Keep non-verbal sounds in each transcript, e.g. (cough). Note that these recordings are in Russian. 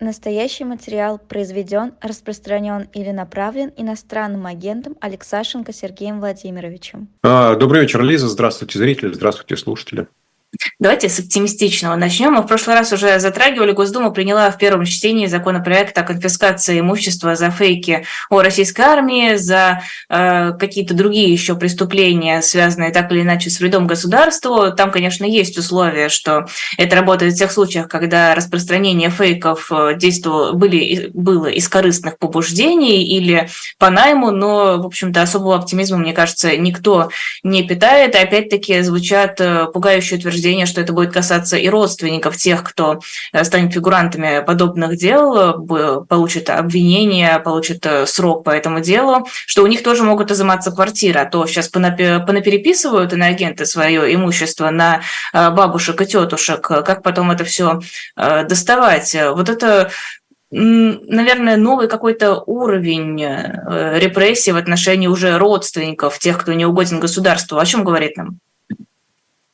Настоящий материал произведен, распространен или направлен иностранным агентом Алексашенко Сергеем Владимировичем. А, добрый вечер, Лиза. Здравствуйте, зрители. Здравствуйте, слушатели. Давайте с оптимистичного начнем. Мы в прошлый раз уже затрагивали. Госдума приняла в первом чтении законопроект о конфискации имущества за фейки о российской армии, за э, какие-то другие еще преступления, связанные так или иначе с вредом государству. Там, конечно, есть условия, что это работает в тех случаях, когда распространение фейков э, действовало, были, было из корыстных побуждений или по найму, но, в общем-то, особого оптимизма, мне кажется, никто не питает. И опять-таки звучат э, пугающие утверждения утверждение, что это будет касаться и родственников тех, кто э, станет фигурантами подобных дел, получит обвинение, получит э, срок по этому делу, что у них тоже могут изыматься квартиры, а то сейчас понапереписывают иноагенты свое имущество на э, бабушек и тетушек, как потом это все доставать. Вот это наверное, новый какой-то уровень репрессий в отношении уже родственников, тех, кто не угоден государству. О чем говорит нам?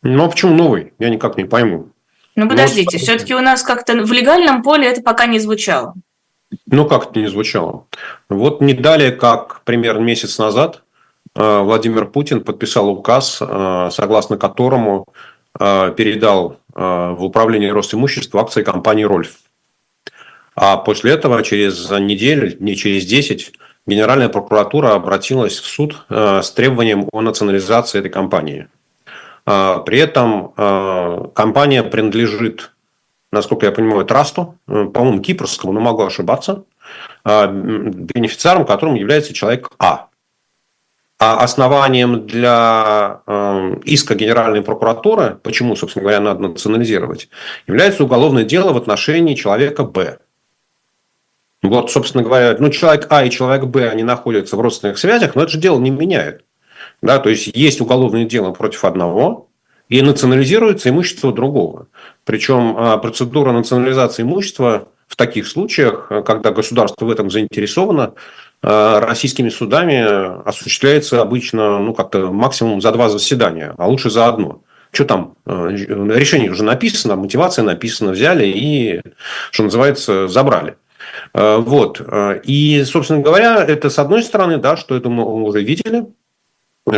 Ну, а почему новый? Я никак не пойму. Ну, подождите, ну, все-таки у нас как-то в легальном поле это пока не звучало. Ну, как это не звучало? Вот не далее, как примерно месяц назад э, Владимир Путин подписал указ, э, согласно которому э, передал в управление Росимущества акции компании «Рольф». А после этого, через неделю, не через 10, Генеральная прокуратура обратилась в суд с требованием о национализации этой компании – при этом а, компания принадлежит, насколько я понимаю, трасту, э, по-моему, кипрскому, но могу ошибаться, а, бенефициаром которым является человек А. А основанием для иска Генеральной прокуратуры, почему, собственно говоря, надо национализировать, является уголовное дело в отношении человека Б. Вот, собственно говоря, ну, человек А и человек Б, они находятся в родственных связях, но это же дело не меняет. Да, то есть есть уголовное дело против одного, и национализируется имущество другого. Причем а, процедура национализации имущества в таких случаях, когда государство в этом заинтересовано, а, российскими судами осуществляется обычно ну, как-то максимум за два заседания, а лучше за одно. Что там? А, решение уже написано, мотивация написана, взяли и, что называется, забрали. Вот. И, собственно говоря, это с одной стороны, да, что это мы уже видели,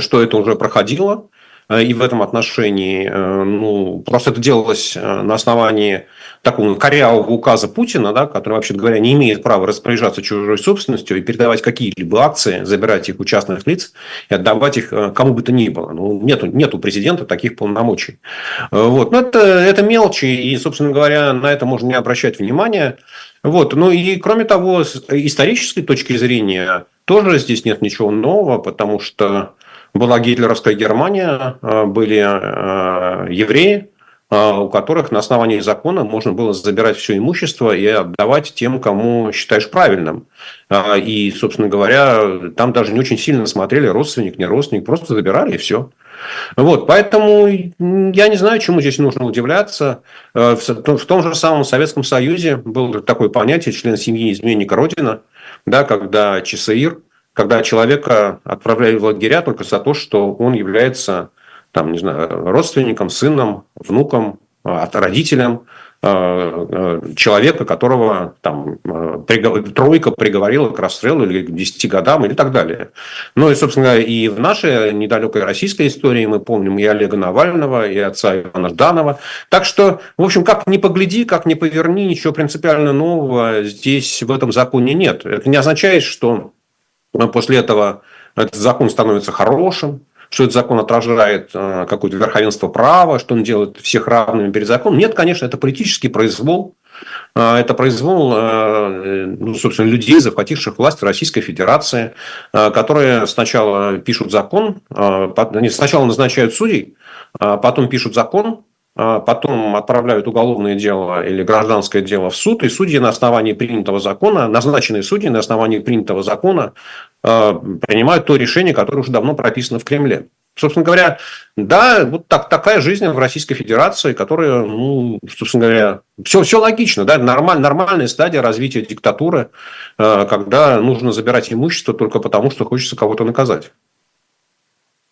что это уже проходило, и в этом отношении э, ну, просто это делалось э, на основании такого корявого указа Путина, да, который, вообще говоря, не имеет права распоряжаться чужой собственностью и передавать какие-либо акции, забирать их у частных лиц и отдавать их кому бы то ни было. Ну, нету, нету президента таких полномочий. Вот. Но это, это мелочи, и, собственно говоря, на это можно не обращать внимания. Вот. Ну и, кроме того, с исторической точки зрения тоже здесь нет ничего нового, потому что была гитлеровская Германия, э, были э, евреи, э, у которых на основании закона можно было забирать все имущество и отдавать тем, кому считаешь правильным. И, собственно говоря, там даже не очень сильно смотрели, родственник, не родственник, просто забирали и все. Вот, поэтому я не знаю, чему здесь нужно удивляться. В том же самом Советском Союзе было такое понятие член семьи изменника Родина, да, когда ЧСИР когда человека отправляли в лагеря только за то, что он является там, не знаю, родственником, сыном, внуком, а, родителем а, а, человека, которого там, тройка приговорила к расстрелу или к 10 годам или так далее. Ну и, собственно, и в нашей недалекой российской истории мы помним и Олега Навального, и отца Ивана Жданова. Так что, в общем, как ни погляди, как ни поверни, ничего принципиально нового здесь в этом законе нет. Это не означает, что после этого этот закон становится хорошим, что этот закон отражает э, какое-то верховенство права, что он делает всех равными перед законом. Нет, конечно, это политический произвол. Э, это произвол, э, ну, собственно, людей, захвативших власть в Российской Федерации, которые сначала пишут закон, они сначала назначают судей, потом пишут закон, а потом отправляют уголовное дело или гражданское дело в суд, и судьи на основании принятого закона, назначенные судьи на основании принятого закона а, принимают то решение, которое уже давно прописано в Кремле. Собственно говоря, да, вот так, такая жизнь в Российской Федерации, которая, ну, собственно говоря, все, все логично, да, нормаль, нормальная стадия развития диктатуры, а, когда нужно забирать имущество только потому, что хочется кого-то наказать.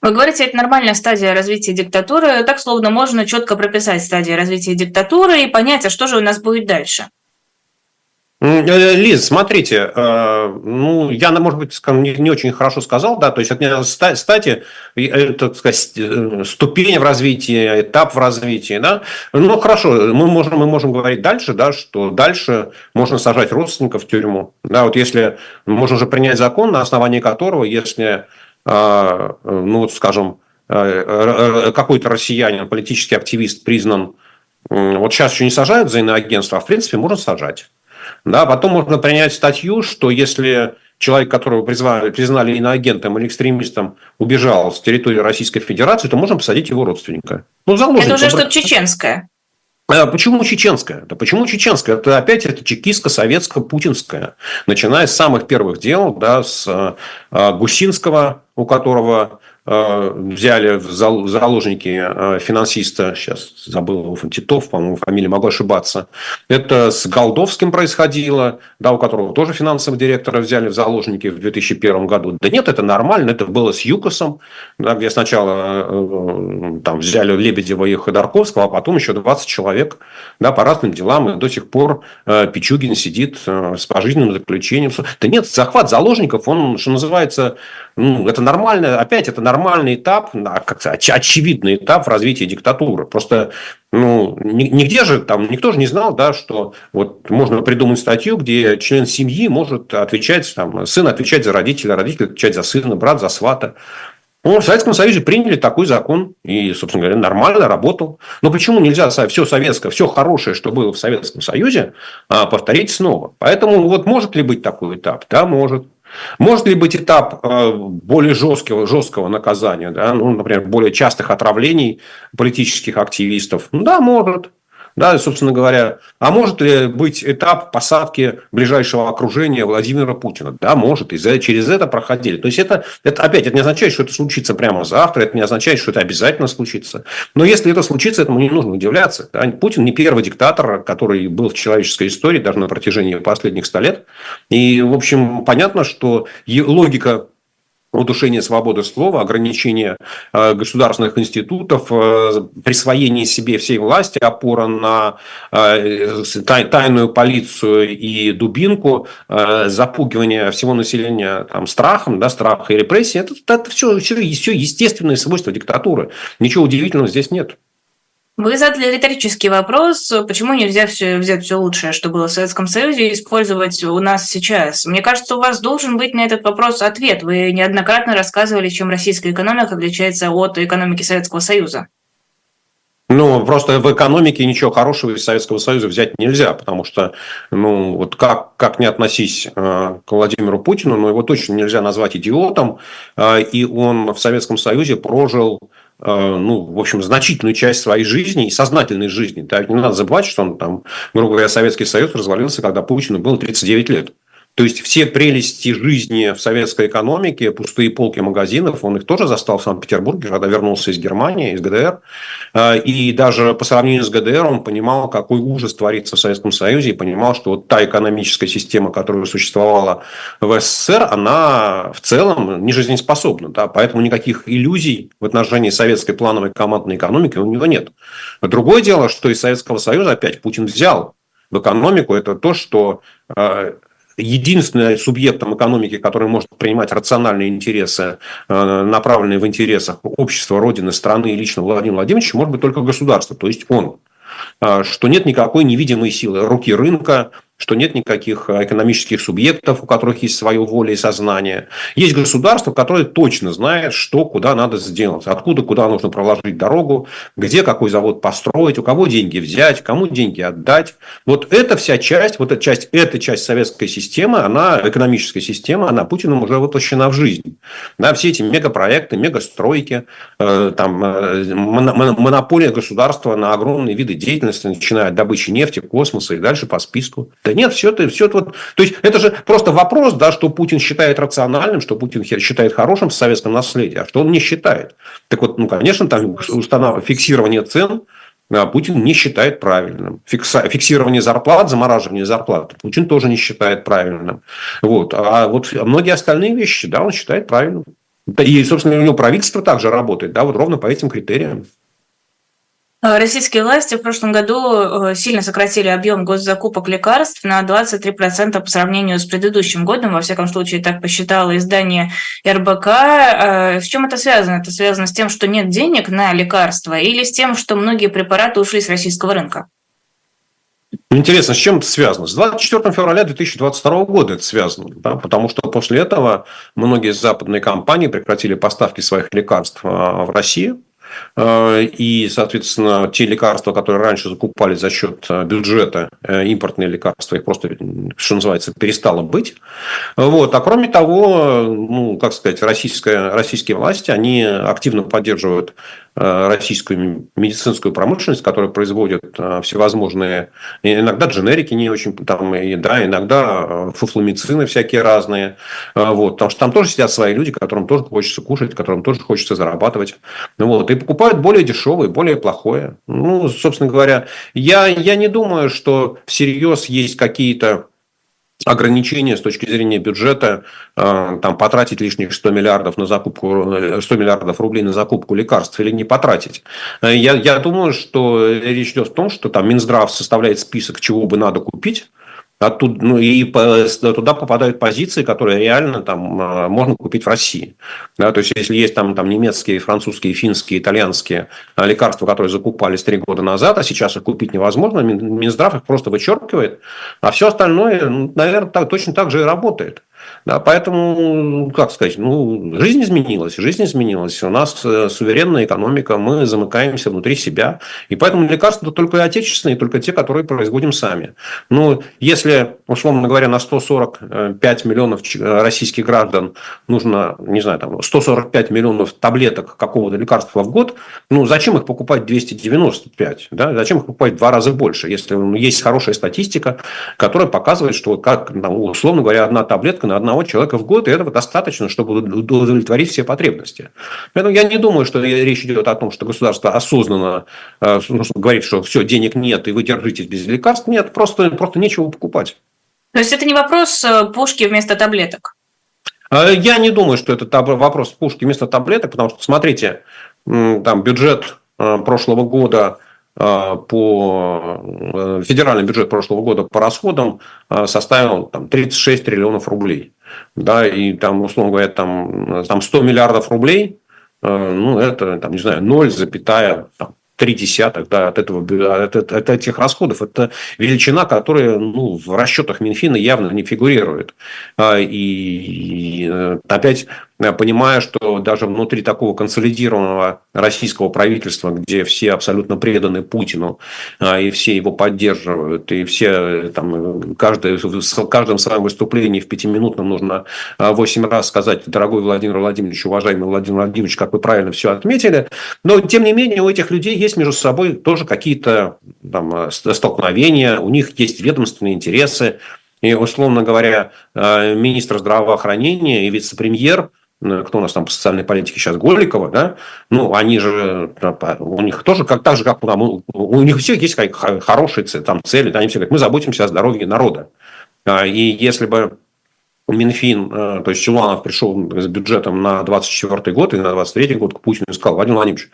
Вы говорите, это нормальная стадия развития диктатуры. Так, словно можно четко прописать стадии развития диктатуры и понять, а что же у нас будет дальше. Э, Лиз, смотрите, э, ну, я, может быть, не очень хорошо сказал, да, то есть, это, кстати, это, так сказать, э, ступень в развитии, этап в развитии, да, ну, хорошо, мы можем, мы можем говорить дальше, да, что дальше можно сажать родственников в тюрьму, да, вот если, можно же принять закон, на основании которого, если, ну, вот, скажем, какой-то россиянин, политический активист признан, вот сейчас еще не сажают за иноагентство, а в принципе можно сажать. Да, потом можно принять статью, что если человек, которого призвали, признали иноагентом или экстремистом, убежал с территории Российской Федерации, то можно посадить его родственника. Ну, заложник, Это уже что-то чеченское. А почему чеченская? Да почему чеченская? Это опять это чекистско-советско-путинская. Начиная с самых первых дел, да, с э, Гусинского, у которого взяли в заложники э, финансиста, сейчас забыл его, Титов, по-моему, фамилия, могу ошибаться. Это с Голдовским происходило, да, у которого тоже финансового директора взяли в заложники в 2001 году. Да нет, это нормально, это было с Юкосом, да, где сначала э, там взяли Лебедева и Ходорковского, а потом еще 20 человек да, по разным делам, и до сих пор Пичугин сидит с пожизненным заключением. Да нет, захват заложников, он, что называется, ну, это нормально, опять это нормальный этап, как очевидный этап в развитии диктатуры. Просто ну, нигде же там, никто же не знал, да, что вот можно придумать статью, где член семьи может отвечать, там, сын отвечать за родителя, родитель отвечать за сына, брат за свата. Ну, в Советском Союзе приняли такой закон, и, собственно говоря, нормально работал. Но почему нельзя все советское, все хорошее, что было в Советском Союзе, а, повторить снова? Поэтому вот может ли быть такой этап? Да, может. Может ли быть этап э, более жесткого, жесткого наказания, да? ну, например, более частых отравлений политических активистов? Ну, да, может. Да, собственно говоря, а может ли быть этап посадки ближайшего окружения Владимира Путина? Да, может, и через это проходили. То есть, это, это опять, это не означает, что это случится прямо завтра, это не означает, что это обязательно случится. Но если это случится, этому не нужно удивляться. Да? Путин не первый диктатор, который был в человеческой истории даже на протяжении последних ста лет. И, в общем, понятно, что логика удушение свободы слова, ограничение э, государственных институтов, э, присвоение себе всей власти, опора на э, тайную полицию и дубинку, запугивание всего населения там, страхом, да, страх и репрессии, это, это все, все, все естественные свойства диктатуры. Ничего удивительного здесь нет. Вы задали риторический вопрос, почему нельзя все, взять все лучшее, что было в Советском Союзе, и использовать у нас сейчас. Мне кажется, у вас должен быть на этот вопрос ответ. Вы неоднократно рассказывали, чем российская экономика отличается от экономики Советского Союза. Ну, просто в экономике ничего хорошего из Советского Союза взять нельзя, потому что, ну, вот как, как не относись э, к Владимиру Путину, но его точно нельзя назвать идиотом, э, и он в Советском Союзе прожил ну, в общем, значительную часть своей жизни и сознательной жизни. Так, не надо забывать, что он там, грубо говоря, Советский Союз развалился, когда Путину было 39 лет. То есть все прелести жизни в советской экономике, пустые полки магазинов, он их тоже застал в Санкт-Петербурге, когда вернулся из Германии, из ГДР. А, и даже по сравнению с ГДР он понимал, какой ужас творится в Советском Союзе, и понимал, что вот та экономическая система, которая существовала в СССР, она в целом не жизнеспособна. Да? Поэтому никаких иллюзий в отношении советской плановой командной экономики у него нет. Другое дело, что из Советского Союза опять Путин взял в экономику, это то, что а, единственным субъектом экономики, который может принимать рациональные интересы, э, направленные в интересах общества, родины, страны и лично Владимира Владимировича, может быть только государство, то есть он. А, что нет никакой невидимой силы руки рынка, что нет никаких э, экономических субъектов, у которых есть свое воля и сознание. Есть государство, которое точно знает, что куда надо сделать, откуда куда нужно проложить дорогу, где какой завод построить, у кого деньги взять, кому деньги отдать. Вот эта вся часть, вот эта часть, эта часть советской системы, она, экономическая система, она Путиным уже воплощена в жизнь. Да, все эти мегапроекты, мегастройки, э, там, э, монополия государства на огромные виды деятельности, начиная от добычи нефти, космоса и дальше по списку. Да нет, все это, все это вот... То есть, это же просто вопрос, да, что Путин считает рациональным, что Путин считает хорошим в советском наследии, а что он не считает. Так вот, ну, конечно, там установ... фиксирование цен а Путин не считает правильным. Фикса... Фиксирование зарплат, замораживание зарплат Путин тоже не считает правильным. Вот. А вот многие остальные вещи, да, он считает правильным. И, собственно, у него правительство также работает, да, вот ровно по этим критериям. Э, российские власти в прошлом году э, сильно сократили объем госзакупок лекарств на 23% по сравнению с предыдущим годом. Во всяком случае, так посчитало издание РБК. Э, с чем это связано? Это связано с тем, что нет денег на лекарства или с тем, что многие препараты ушли с российского рынка? Интересно, с чем это связано? С 24 февраля 2022 года это связано, да, потому что после этого многие западные компании прекратили поставки своих лекарств в Россию, и, соответственно, те лекарства, которые раньше закупались за счет э, бюджета, э, импортные лекарства, их просто, что называется, перестало быть. Вот. А кроме того, ну, как сказать, российская, российские власти, они активно поддерживают российскую медицинскую промышленность, которая производит всевозможные, иногда дженерики не очень, там, и, да, иногда фуфломицины всякие разные. Вот. Потому что там тоже сидят свои люди, которым тоже хочется кушать, которым тоже хочется зарабатывать. Вот. И покупают более дешевое, более плохое. Ну, собственно говоря, я, я не думаю, что всерьез есть какие-то ограничения с точки зрения бюджета, э, там, потратить лишних 100 миллиардов, на закупку, 100 э, миллиардов рублей на закупку лекарств или не потратить. Э, я, я думаю, что речь идет о том, что там Минздрав составляет список, чего бы надо купить, Оттуда, ну, и туда попадают позиции, которые реально там а, можно купить в России. Да, то есть, если есть там, там немецкие, французские, финские, итальянские а, лекарства, которые закупались три года назад, а сейчас их купить невозможно, Минздрав их просто вычеркивает, а все остальное, ну, наверное, так, точно так же и работает. Да, поэтому, как сказать, ну, жизнь изменилась, жизнь изменилась. У нас э, суверенная экономика, мы замыкаемся внутри себя. И поэтому лекарства только отечественные, только те, которые производим сами. Ну, если, условно говоря, на 145 миллионов э, российских граждан нужно, не знаю, там, 145 миллионов таблеток какого-то лекарства в год, ну, зачем их покупать 295? Да? Зачем их покупать в два раза больше, если ну, есть хорошая статистика, которая показывает, что, как, ну, условно говоря, одна таблетка на одного человека в год, и этого достаточно, чтобы удовлетворить все потребности. Поэтому я не думаю, что речь идет о том, что государство осознанно э, ну, говорит, что все, денег нет, и вы держитесь без лекарств. Нет, просто, просто нечего покупать. То есть, это не вопрос э, пушки вместо таблеток? Э, я не думаю, что это вопрос пушки вместо таблеток, потому что, смотрите, там бюджет прошлого года по федеральный бюджет прошлого года по расходам составил там, 36 триллионов рублей. Да, и там, условно говоря, там, там 100 миллиардов рублей, ну, это, там, не знаю, 0,3 три десятых да, от, этого, от, от этих расходов. Это величина, которая ну, в расчетах Минфина явно не фигурирует. И опять понимая, что даже внутри такого консолидированного российского правительства, где все абсолютно преданы Путину, а, и все его поддерживают, и все, там, каждый, в каждом своем выступлении в пятиминутном нужно восемь раз сказать, дорогой Владимир Владимирович, уважаемый Владимир Владимирович, как вы правильно все отметили. Но, тем не менее, у этих людей есть между собой тоже какие-то там, столкновения, у них есть ведомственные интересы. И, условно говоря, министр здравоохранения и вице-премьер – кто у нас там по социальной политике сейчас, Голикова, да, ну, они же, у них тоже, как, так же, как у, у, у них всех есть хорошие там, цели, да, они все говорят, мы заботимся о здоровье народа. А, и если бы Минфин, э, то есть Силуанов пришел с бюджетом на 24 год и на 23 год к Путину и сказал, Владимир Владимирович,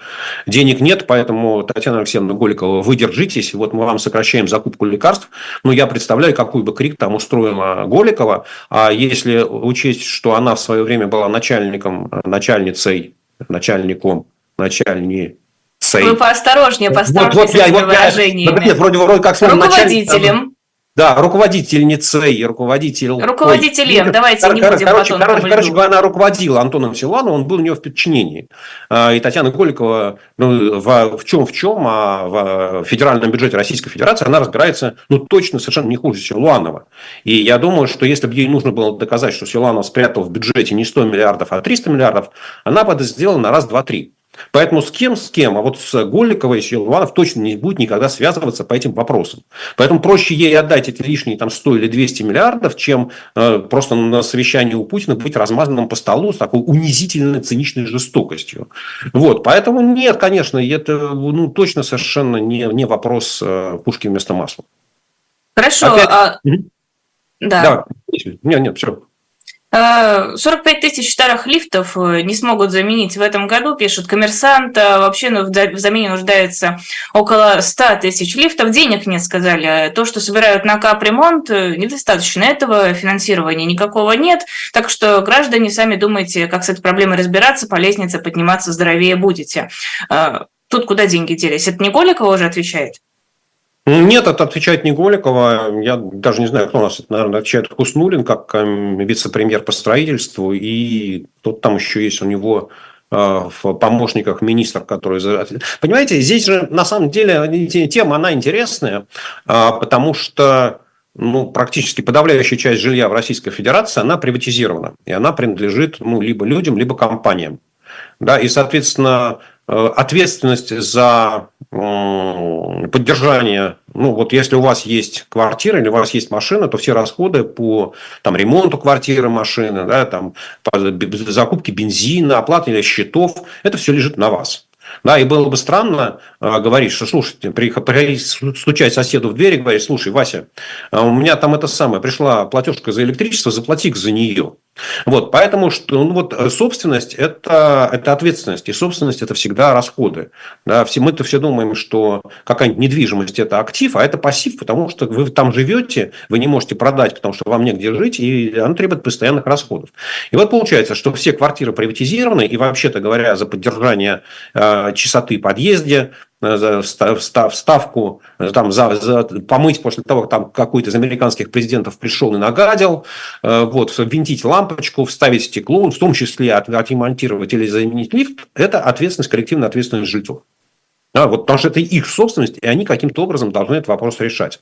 денег нет, поэтому, Татьяна Алексеевна Голикова, вы держитесь, вот мы вам сокращаем закупку лекарств. Ну, я представляю, какой бы крик там устроила Голикова. А если учесть, что она в свое время была начальником, начальницей, начальником, начальницей вы поосторожнее поставьте вот, вот, с этими я, выражениями. Нет, вроде, вроде как руководителем. Да, руководительницей, руководитель. Руководителем, Ой, давайте кор- не будем короче, короче, короче говоря, она руководила Антоном Силановым, он был у нее в подчинении. А, и Татьяна Голикова, ну, в, в чем в чем, а в федеральном бюджете Российской Федерации она разбирается, ну, точно совершенно не хуже Силуанова. И я думаю, что если бы ей нужно было доказать, что Силуанов спрятал в бюджете не 100 миллиардов, а 300 миллиардов, она бы это сделала на раз, два, три. Поэтому с кем, с кем, а вот с Голиковой и Силуанов точно не будет никогда связываться по этим вопросам. Поэтому проще ей отдать эти лишние там, 100 или 200 миллиардов, чем э, просто на совещании у Путина быть размазанным по столу с такой унизительной, циничной жестокостью. Вот, поэтому нет, конечно, это ну, точно совершенно не, не вопрос э, пушки вместо масла. Хорошо. Опять... А... Да. да. Нет, нет, все. 45 э, тысяч старых лифтов э, не смогут заменить в этом году, пишет коммерсант. А вообще ну, в замене нуждается около 100 тысяч лифтов. Денег нет, сказали. То, что собирают на капремонт, э, недостаточно этого. Финансирования никакого нет. Так что, граждане, сами думайте, как с этой проблемой разбираться. По лестнице подниматься здоровее будете. Тут куда деньги делись? Это не Голикова уже отвечает? Нет, это отвечает не Голикова. Я даже не знаю, кто у нас это, наверное, отвечает Хуснулин, как эм, вице-премьер по строительству. И тут там еще есть у него э, в помощниках министр, который... Понимаете, здесь же на самом деле тема, она интересная, а, потому что ну, практически подавляющая часть жилья в Российской Федерации, она приватизирована. И она принадлежит ну, либо людям, либо компаниям. Да, и, соответственно, ответственность за поддержание, ну вот если у вас есть квартира или у вас есть машина, то все расходы по там, ремонту квартиры, машины, да, там, по закупке бензина, оплате счетов, это все лежит на вас. Да, и было бы странно э, говорить, что, слушайте, приходить, стучать соседу в дверь и говорить, слушай, Вася, а у меня там это самое, пришла платежка за электричество, заплати за нее. Вот, поэтому что, ну, вот, э, собственность это, это ответственность, и собственность это всегда расходы. Да, все, мы-то все думаем, что какая-нибудь недвижимость это актив, а это пассив, потому что вы там живете, вы не можете продать, потому что вам негде жить, и оно требует постоянных расходов. И вот получается, что все квартиры приватизированы, и вообще-то говоря, за поддержание э, чистоты подъезде, Э, вставку, э, там, за, за, помыть после того, как там какой-то из американских президентов пришел и нагадил, э, вот, винтить лампочку, вставить стекло, в том числе от, отремонтировать или заменить лифт, это ответственность, коллективная ответственность жильцов. Да, вот, потому что это их собственность, и они каким-то образом должны этот вопрос решать.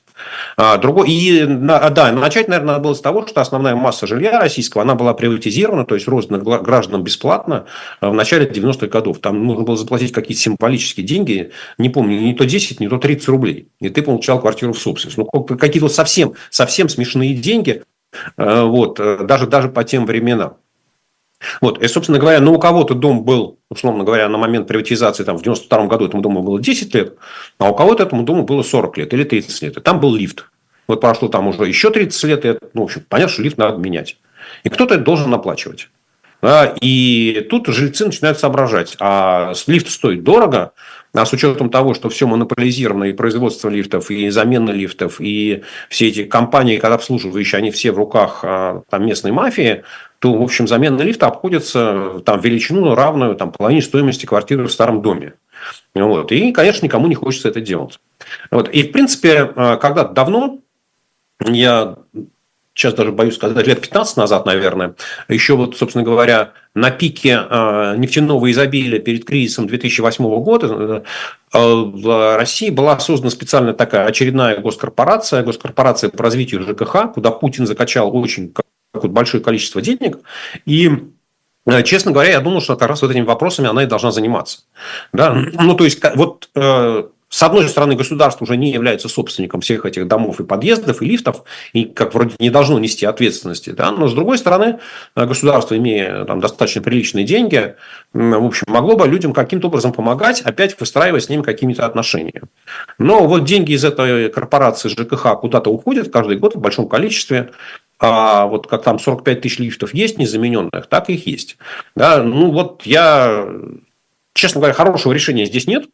А, другой, и, да, начать, наверное, надо было с того, что основная масса жилья российского, она была приватизирована, то есть роздана гражданам бесплатно а, в начале 90-х годов. Там нужно было заплатить какие-то символические деньги, не помню, не то 10, не то 30 рублей. И ты получал квартиру в собственность. Ну, какие-то совсем, совсем смешные деньги, а, вот, э, даже, даже по тем временам. Вот, и, собственно говоря, ну, у кого-то дом был, условно говоря, на момент приватизации, там, в 92 году этому дому было 10 лет, а у кого-то этому дому было 40 лет или 30 лет. И там был лифт. Вот прошло там уже еще 30 лет, и, ну, в общем, понятно, что лифт надо менять. И кто-то это должен оплачивать. Да, и тут жильцы начинают соображать, а лифт стоит дорого, а с учетом того, что все монополизировано, и производство лифтов, и замена лифтов, и все эти компании, когда обслуживающие, они все в руках а, там, местной мафии, то, в общем, замена лифта обходится там, величину равную там, половине стоимости квартиры в старом доме. Вот. И, конечно, никому не хочется это делать. Вот. И, в принципе, а, когда-то давно я сейчас даже боюсь сказать, лет 15 назад, наверное, еще вот, собственно говоря, на пике э, нефтяного изобилия перед кризисом 2008 года э, в России была создана специальная такая очередная госкорпорация, госкорпорация по развитию ЖКХ, куда Путин закачал очень большое количество денег, и э, Честно говоря, я думал, что как раз вот этими вопросами она и должна заниматься. Да? Ну, то есть, вот с одной стороны, государство уже не является собственником всех этих домов и подъездов, и лифтов, и как вроде не должно нести ответственности. Да? Но с другой стороны, государство, имея там, достаточно приличные деньги, в общем, могло бы людям каким-то образом помогать, опять выстраивать с ними какие-то отношения. Но вот деньги из этой корпорации ЖКХ куда-то уходят каждый год в большом количестве. А вот как там 45 тысяч лифтов есть незамененных, так их есть. Да? Ну, вот я, честно говоря, хорошего решения здесь нет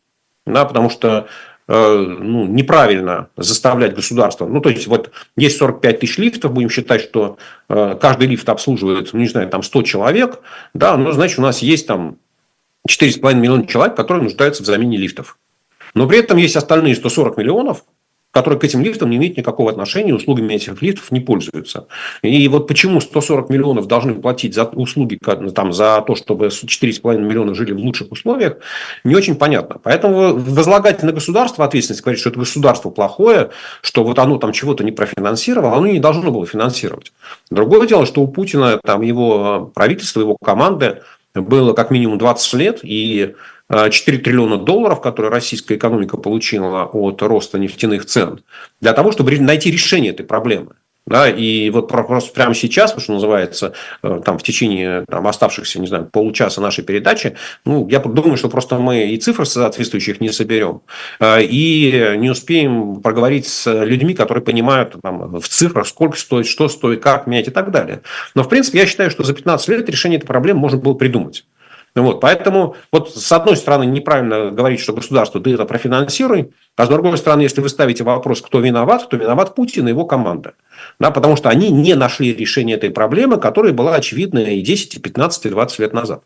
да, потому что э, ну, неправильно заставлять государство. Ну, то есть, вот есть 45 тысяч лифтов, будем считать, что э, каждый лифт обслуживает, ну, не знаю, там 100 человек, да, ну, значит, у нас есть там 4,5 миллиона человек, которые нуждаются в замене лифтов. Но при этом есть остальные 140 миллионов, которые к этим лифтам не имеют никакого отношения, услугами этих лифтов не пользуются. И вот почему 140 миллионов должны платить за услуги, там, за то, чтобы 4,5 миллиона жили в лучших условиях, не очень понятно. Поэтому возлагать на государство ответственность, говорить, что это государство плохое, что вот оно там чего-то не профинансировало, оно не должно было финансировать. Другое дело, что у Путина, там, его правительство, его команды было как минимум 20 лет, и 4 триллиона долларов, которые российская экономика получила от роста нефтяных цен, для того, чтобы найти решение этой проблемы. Да, и вот просто прямо сейчас, что называется, э, там в течение там, оставшихся, не знаю, получаса нашей передачи, ну, я думаю, что просто мы и цифр соответствующих не соберем, э, и не успеем проговорить с людьми, которые понимают там, в цифрах, сколько стоит, что стоит, как менять и так далее. Но, в принципе, я считаю, что за 15 лет решение этой проблемы можно было придумать. Вот, поэтому, вот с одной стороны, неправильно говорить, что государство, ты это профинансируй, а с другой стороны, если вы ставите вопрос, кто виноват, то виноват Путин и его команда. Да, потому что они не нашли решения этой проблемы, которая была очевидна и 10, и 15, и 20 лет назад.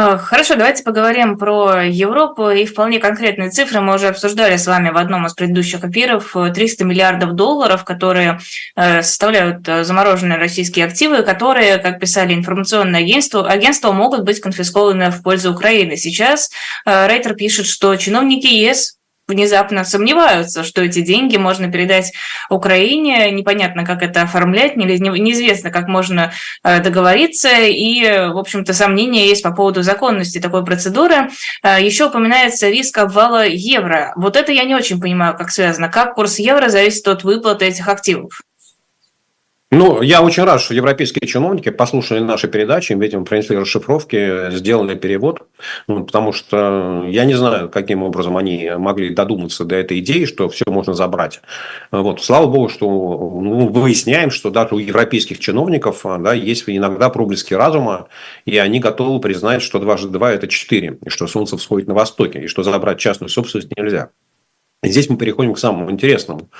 А, хорошо, давайте поговорим про Европу и вполне конкретные цифры. Мы уже обсуждали с вами в одном из предыдущих эфиров 300 миллиардов долларов, которые э, составляют э, замороженные российские активы, которые, как писали информационные агентства, агентства могут быть конфискованы в пользу Украины. Сейчас э, Рейтер пишет, что чиновники ЕС внезапно сомневаются, что эти деньги можно передать Украине. Непонятно, как это оформлять, неизвестно, как можно э, договориться. И, в общем-то, сомнения есть по поводу законности такой процедуры. Э, Еще упоминается риск обвала евро. Вот это я не очень понимаю, как связано. Как курс евро зависит от выплаты этих активов? Ну, я очень рад, что европейские чиновники послушали наши передачи, видимо, принесли расшифровки, сделали перевод, ну, потому что я не знаю, каким образом они могли додуматься до этой идеи, что все можно забрать. Вот. Слава богу, что ну, выясняем, что даже у европейских чиновников да, есть иногда проблески разума, и они готовы признать, что дважды два – это четыре, и что солнце всходит на востоке, и что забрать частную собственность нельзя. Здесь мы переходим к самому интересному,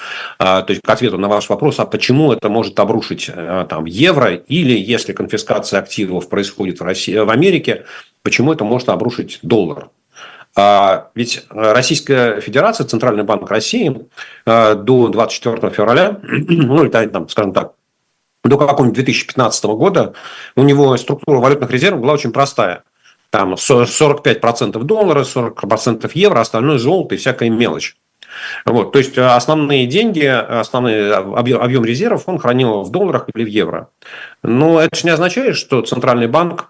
а, то есть к ответу на ваш вопрос, а почему это может обрушить э, там, евро, или если конфискация активов происходит в, России, в Америке, почему это может обрушить доллар. А, ведь Российская Федерация, Центральный банк России до 24 февраля, (clears throat) ну, или там, скажем так, до какого-нибудь 2015 года у него структура валютных резервов была очень простая. Там 45% доллара, 40% евро, остальное золото и всякая мелочь. Вот, то есть э, основные деньги, основной объем, объем резервов он хранил в долларах или в евро. Но это же не означает, что Центральный банк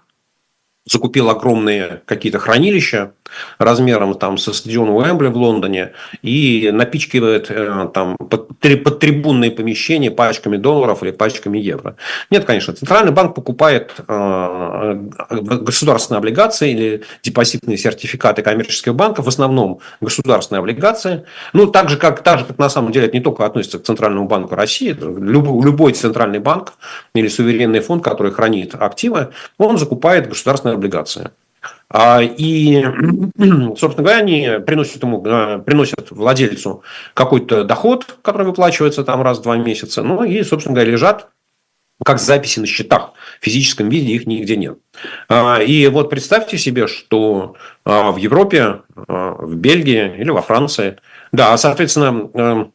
закупил огромные какие-то хранилища размером там со стадиона Уэмбли в Лондоне и напичкивает э, там под, под трибунные помещения пачками долларов или пачками евро. Нет, конечно, Центральный банк покупает э, государственные облигации или депозитные сертификаты коммерческих банков, в основном государственные облигации. Ну, так же, как, так же, как на самом деле это не только относится к Центральному банку России, любой, любой центральный банк или суверенный фонд, который хранит активы, он закупает государственные облигации. А, и, (clears throat) собственно говоря, они приносят, ему, э, приносят владельцу какой-то доход, который выплачивается там раз в два месяца, ну и, собственно говоря, лежат как записи на счетах. В физическом виде их нигде нет. А, и вот представьте себе, что а, в Европе, в Бельгии или во Франции, да, соответственно, э,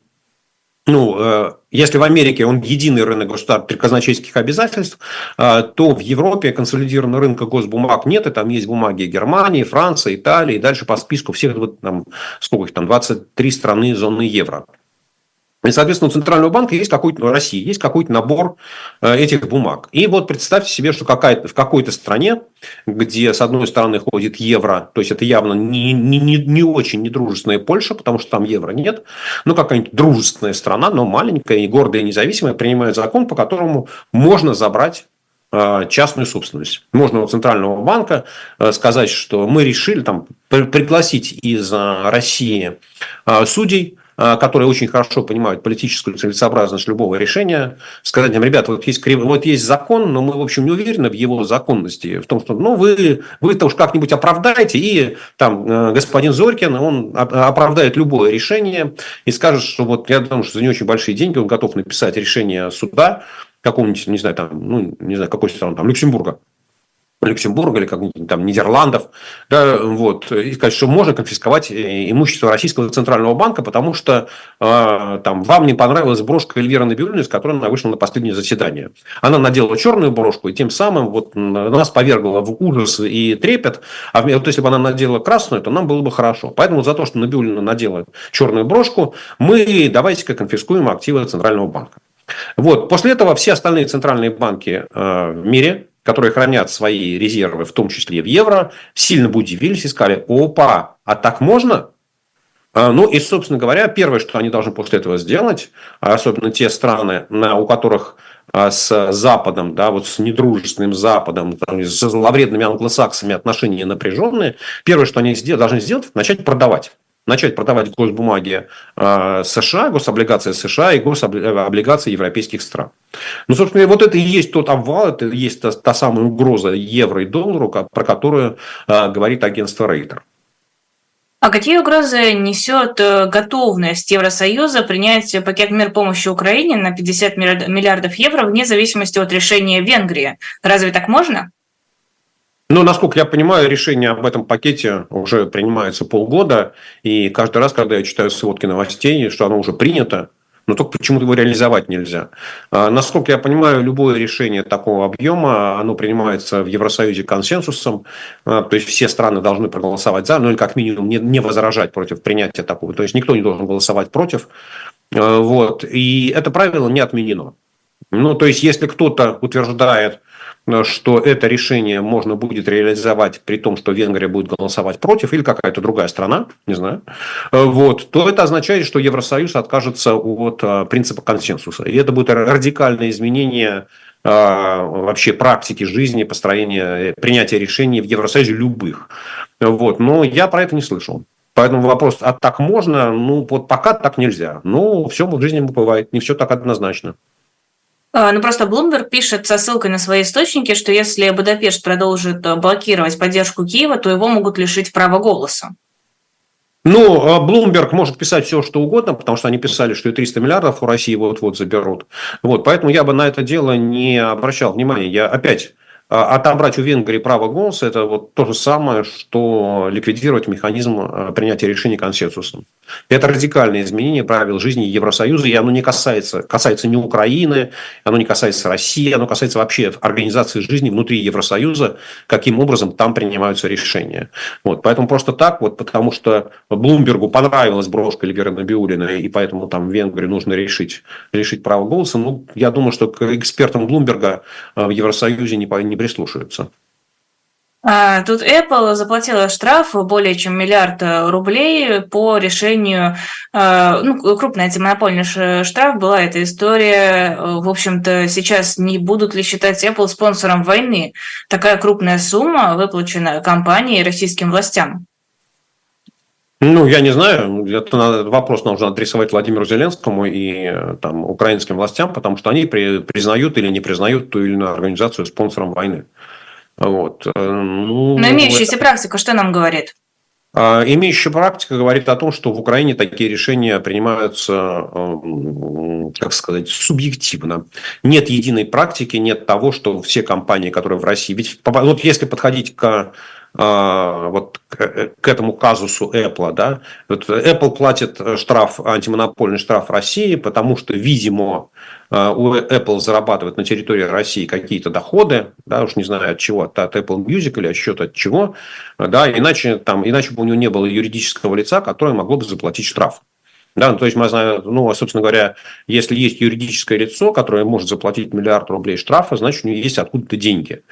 ну, э, если в Америке он единый рынок государственных казначейских обязательств, э, то в Европе консолидированного рынка госбумаг нет, и там есть бумаги Германии, Франции, Италии, и дальше по списку всех, там, сколько их там, 23 страны зоны евро. И, соответственно, у Центрального банка есть какой-то, ну, России есть какой-то набор э, этих бумаг. И вот представьте себе, что какая-то, в какой-то стране, где с одной стороны ходит евро, то есть это явно не, не, не, не очень недружественная Польша, потому что там евро нет, но какая-нибудь дружественная страна, но маленькая и гордая и независимая, принимает закон, по которому можно забрать э, частную собственность. Можно у Центрального банка э, сказать, что мы решили там, пригласить из России судей, которые очень хорошо понимают политическую целесообразность любого решения, сказать им, ребята, вот есть, вот есть закон, но мы, в общем, не уверены в его законности, в том, что ну, вы, вы это уж как-нибудь оправдаете, и там э, господин Зорькин, он оправдает любое решение и скажет, что вот я думаю, что за не очень большие деньги он готов написать решение суда какого-нибудь, не знаю, там, ну, не знаю, какой страны, там, Люксембурга, Люксембурга или как-нибудь там Нидерландов, да, вот, и сказать, что можно конфисковать э, имущество Российского Центрального банка, потому что э, там вам не понравилась брошка Эльвиры Набиуллиной, с которой она вышла на последнее заседание. Она надела черную брошку, и тем самым вот нас повергла в ужас и трепет, а вот если бы она надела красную, то нам было бы хорошо. Поэтому за то, что Набиуллина надела черную брошку, мы давайте-ка конфискуем активы Центрального банка. Вот. После этого все остальные центральные банки э, в мире которые хранят свои резервы, в том числе в евро, сильно бы удивились и сказали, опа, а так можно? А, ну и, собственно говоря, первое, что они должны после этого сделать, особенно те страны, у которых а, с Западом, да, вот с недружественным Западом, с зловредными англосаксами отношения напряженные, первое, что они должны сделать, начать продавать начать продавать госбумаги а, США, гособлигации США и гособлигации европейских стран. Ну, собственно, вот это и есть тот обвал, это и есть та, та самая угроза евро и доллару, про которую говорит агентство Рейтер. А какие угрозы несет э, готовность Евросоюза принять пакет мер помощи Украине на 50 миллиардов евро вне зависимости от решения Венгрии? Разве так можно? Ну, насколько я понимаю, решение об этом пакете уже принимается полгода, и каждый раз, когда я читаю сводки новостей, что оно уже принято, но только почему-то его реализовать нельзя. А, насколько я понимаю, любое решение такого объема, оно принимается в Евросоюзе консенсусом, а, то есть все страны должны проголосовать за, ну или как минимум не, не возражать против принятия такого, то есть никто не должен голосовать против, а, вот, и это правило не отменено. Ну, то есть, если кто-то утверждает, что это решение можно будет реализовать при том, что Венгрия будет голосовать против, или какая-то другая страна, не знаю, вот, то это означает, что Евросоюз откажется от а, принципа консенсуса. И это будет радикальное изменение вообще практики жизни, построения, принятия решений в Евросоюзе любых. Вот. Но я про это не слышал. Поэтому вопрос, а так можно? Ну, вот пока так нельзя. Ну, все в жизни бывает, не все так однозначно. А, ну, просто Bloomberg пишет со ссылкой на свои источники, что если Будапешт продолжит э, блокировать поддержку Киева, то его могут лишить права голоса. Ну, Блумберг может писать все, что угодно, потому что они писали, что и 300 миллиардов у России вот-вот заберут. Вот, поэтому я бы на это дело не обращал внимания. Я опять а, отобрать у Венгрии право голоса – это вот то же самое, что ликвидировать механизм а, принятия решений консенсусом. Это радикальное изменение правил жизни Евросоюза, и оно не касается, касается не Украины, оно не касается России, оно касается вообще организации жизни внутри Евросоюза, каким образом там принимаются решения. Вот. Поэтому просто так, вот, потому что Блумбергу понравилась брошка Эльгера Набиулина, и поэтому там в Венгрии нужно решить, решить право голоса, ну, я думаю, что к экспертам Блумберга а, в Евросоюзе не, не прислушиваются. А, тут Apple заплатила штраф более чем миллиард э, рублей по решению, э, ну, крупный антимонопольный штраф была эта история. В общем-то, сейчас не будут ли считать Apple спонсором войны? Такая крупная сумма выплачена компании и российским властям. Ну, я не знаю. Это вопрос нужно адресовать Владимиру Зеленскому и э, там, украинским властям, потому что они при, признают или не признают ту или иную организацию спонсором войны. Вот. Э, ну, Но имеющаяся это... практика что нам говорит? А, имеющая практика говорит о том, что в Украине такие решения принимаются, э, как сказать, субъективно. Нет единой практики, нет того, что все компании, которые в России... Ведь вот если подходить к вот к этому казусу Apple, да, вот Apple платит штраф, антимонопольный штраф России, потому что, видимо, а, у Apple зарабатывает на территории России какие-то доходы, да, уж не знаю от чего, от Apple Music или от счета от чего, да, иначе, там, иначе бы у него не было юридического лица, которое могло бы заплатить штраф. Да, ну, то есть мы знаем, ну, собственно говоря, если есть юридическое лицо, которое может заплатить миллиард рублей штрафа, значит, у него есть откуда-то деньги.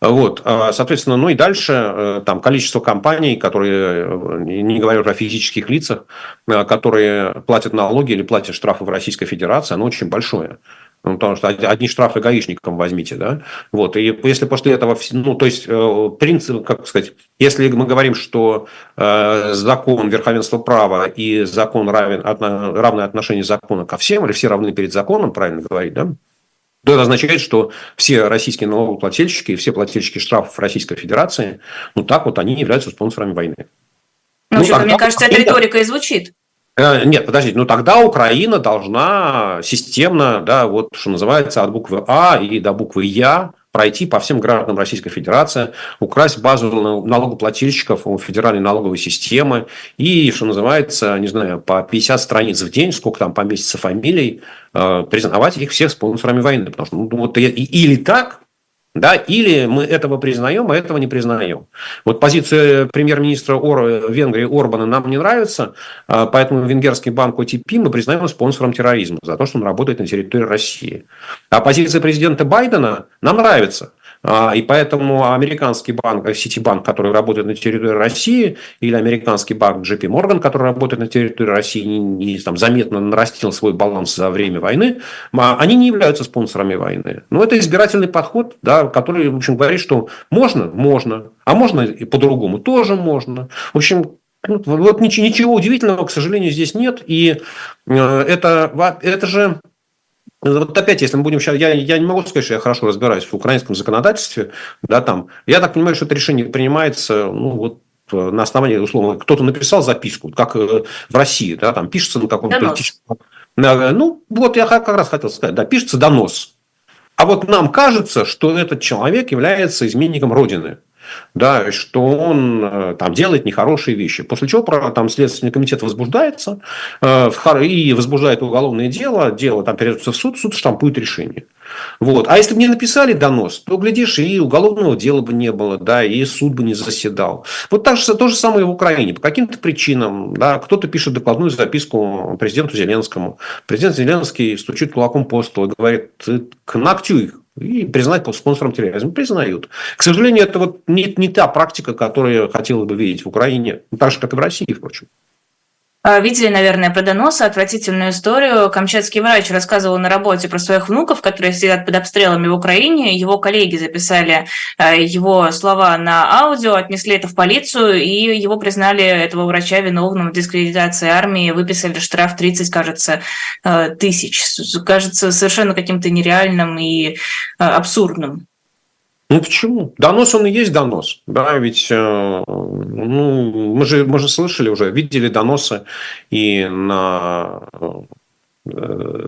Вот, а, соответственно, ну и дальше э, там количество компаний, которые, э, не говоря уже о физических лицах, э, которые платят налоги или платят штрафы в Российской Федерации, оно очень большое. Ну, потому что одни штрафы гаишникам возьмите, да. Вот. И если после этого, ну, то есть, э, принцип, как сказать, если мы говорим, что э, закон верховенства права и закон равен, равное отношение закона ко всем, или все равны перед законом, правильно говорить, да, то это означает, что все российские налогоплательщики и все плательщики штрафов Российской Федерации, ну так вот, они являются спонсорами войны. Ну, ну что мне кажется, эта риторика и звучит. Э, нет, подождите, ну тогда Украина должна системно, да, вот что называется, от буквы А и до буквы Я пройти по всем гражданам Российской Федерации, украсть базу налогоплательщиков у федеральной налоговой системы и, что называется, не знаю, по 50 страниц в день, сколько там поместится фамилий, э, признавать их всех спонсорами войны. Потому что ну, вот, или так, да? Или мы этого признаем, а этого не признаем. Вот позиция премьер-министра Ор... Венгрии Орбана нам не нравится, а поэтому венгерский банк ОТП мы признаем спонсором терроризма за то, что он работает на территории России. А позиция президента Байдена нам нравится. А, и поэтому американский банк, Ситибанк, который работает на территории России, или американский банк JP Morgan, который работает на территории России, и там, заметно нарастил свой баланс за время войны, они не являются спонсорами войны. Но это избирательный подход, да, который, в общем, говорит, что можно, можно, а можно и по-другому, тоже можно. В общем, вот ничего, ничего удивительного, к сожалению, здесь нет. И э, это, это же вот опять, если мы будем сейчас, я, я не могу сказать, что я хорошо разбираюсь в украинском законодательстве, да, там, я так понимаю, что это решение принимается, ну, вот э, на основании, условно, кто-то написал записку, как э, в России, да, там пишется на каком-то политическом... Ну, вот я как раз хотел сказать, да, пишется донос. А вот нам кажется, что этот человек является изменником Родины да, что он э, там делает нехорошие вещи. После чего там Следственный комитет возбуждается э, и возбуждает уголовное дело, дело там передается в суд, суд штампует решение. Вот. А если бы не написали донос, то, глядишь, и уголовного дела бы не было, да, и суд бы не заседал. Вот так же, то же самое в Украине. По каким-то причинам да, кто-то пишет докладную записку президенту Зеленскому. Президент Зеленский стучит кулаком по столу и говорит, к ногтю их и признать по спонсором терроризма. Признают. К сожалению, это вот не, не та практика, которую хотелось бы видеть в Украине, так же, как и в России, впрочем. А, видели, наверное, про доноса, отвратительную историю. Камчатский врач рассказывал на работе про своих внуков, которые сидят под обстрелами в Украине. Его коллеги записали а, его слова на аудио, отнесли это в полицию, и его признали, этого врача, виновным в дискредитации армии, выписали штраф 30, кажется, а, тысяч. Кажется совершенно каким-то нереальным и абсурдным. Ну почему? Донос он и есть донос. Да, ведь э, ну, мы, же, мы же слышали уже, видели доносы и на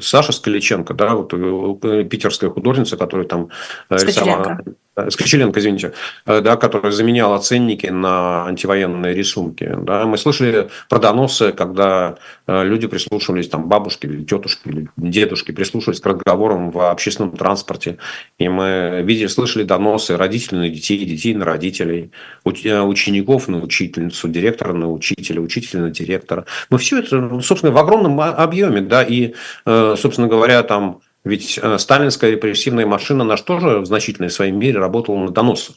Саша Скаличенко, да, вот э, питерская художница, которая там рисовала Скочеленко, извините, э, да, который заменял ценники на антивоенные рисунки. Да. Мы слышали про доносы, когда э, люди прислушивались, там, бабушки или тетушки или дедушки прислушивались к разговорам в общественном транспорте. И мы видели, слышали доносы родителей на детей, детей на родителей, э, учеников на учительницу, директора на учителя, учителя на директора. Мы все это, собственно, в огромном объеме, да, и, собственно говоря, там ведь э, сталинская репрессивная машина наш тоже в значительной своей мере работала на доносах.